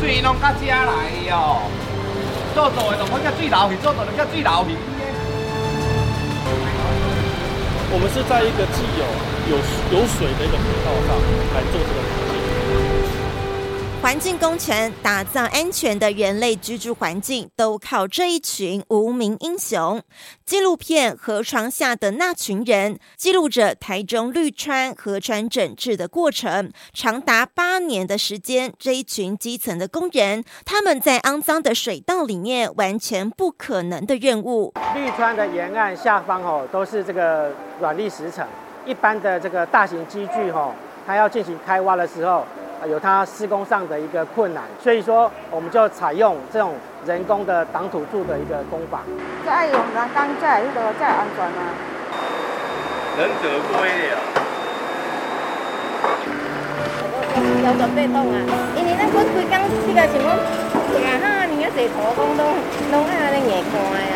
水拢到遮来哦，做做的都会叫水流去，做做就叫水流去。我们是在一个既有有有水的一个河道上来做这个。环境环境工程打造安全的人类居住环境，都靠这一群无名英雄。纪录片《河床下的那群人》记录着台中绿川河川整治的过程，长达八年的时间。这一群基层的工人，他们在肮脏的水道里面完成不可能的任务。绿川的沿岸下方哦，都是这个软砾石层，一般的这个大型机具哦，它要进行开挖的时候。有它施工上的一个困难，所以说我们就采用这种人工的挡土柱的一个工法。这爱用人工才会那个才安全啊。忍者龟了。要准备动啊，因为咱滚规工这个什么，呀哈，你要坐土工都弄爱那眼光呀。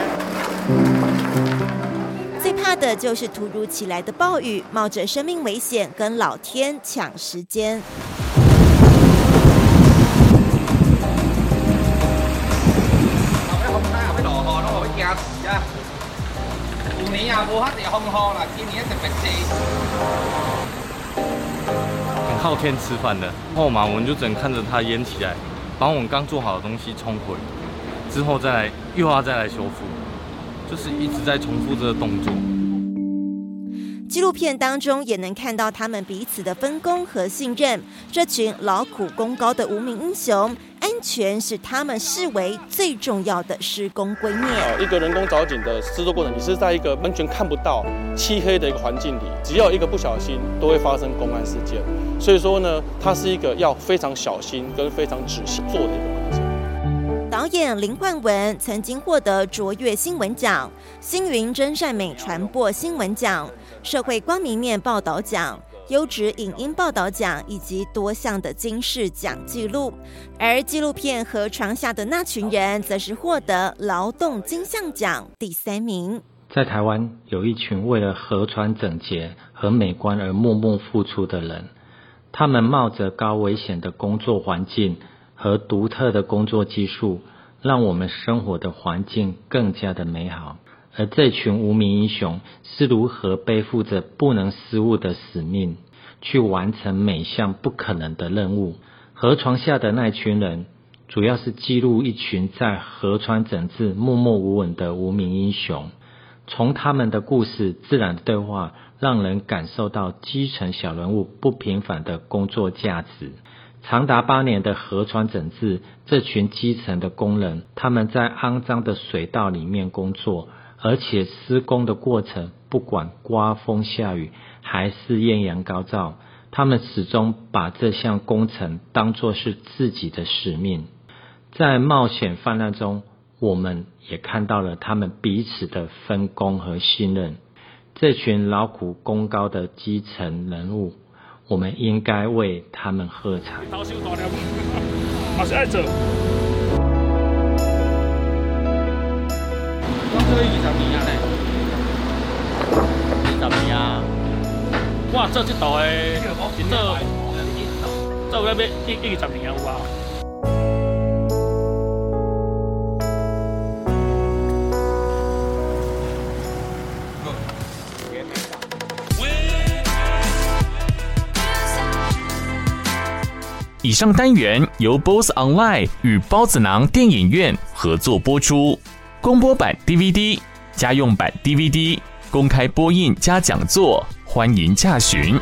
最怕的就是突如其来的暴雨，冒着生命危险跟老天抢时间。很靠天吃饭的后嘛，我们就只能看着它淹起来，把我们刚做好的东西冲毁，之后再来又要再来修复，就是一直在重复这个动作。纪录片当中也能看到他们彼此的分工和信任，这群劳苦功高的无名英雄。安全是他们视为最重要的施工观念。一个人工凿井的制作过程，你是在一个完全看不到、漆黑的一个环境里，只要一个不小心，都会发生公安事件。所以说呢，它是一个要非常小心跟非常仔细做的一个工程。导演林冠文曾经获得卓越新闻奖、星云真善美传播新闻奖、社会光明面报道奖。优质影音报道奖以及多项的金视奖纪录，而纪录片《河床下的那群人》则是获得劳动金像奖第三名。在台湾，有一群为了河川整洁和美观而默默付出的人，他们冒着高危险的工作环境和独特的工作技术，让我们生活的环境更加的美好。而这群无名英雄是如何背负着不能失误的使命，去完成每项不可能的任务？河床下的那群人，主要是记录一群在河川整治默默无闻的无名英雄。从他们的故事、自然对话，让人感受到基层小人物不平凡的工作价值。长达八年的河川整治，这群基层的工人，他们在肮脏的水道里面工作。而且施工的过程，不管刮风下雨还是艳阳高照，他们始终把这项工程当作是自己的使命。在冒险犯难中，我们也看到了他们彼此的分工和信任。这群劳苦功高的基层人物，我们应该为他们喝彩。二十年啊，二十年啊！哇，做这道的，做做要要一一二十年有啊！以上单元由 BOSS Online 与包子囊电影院合作播出。公播版 DVD、家用版 DVD 公开播映加讲座，欢迎洽询。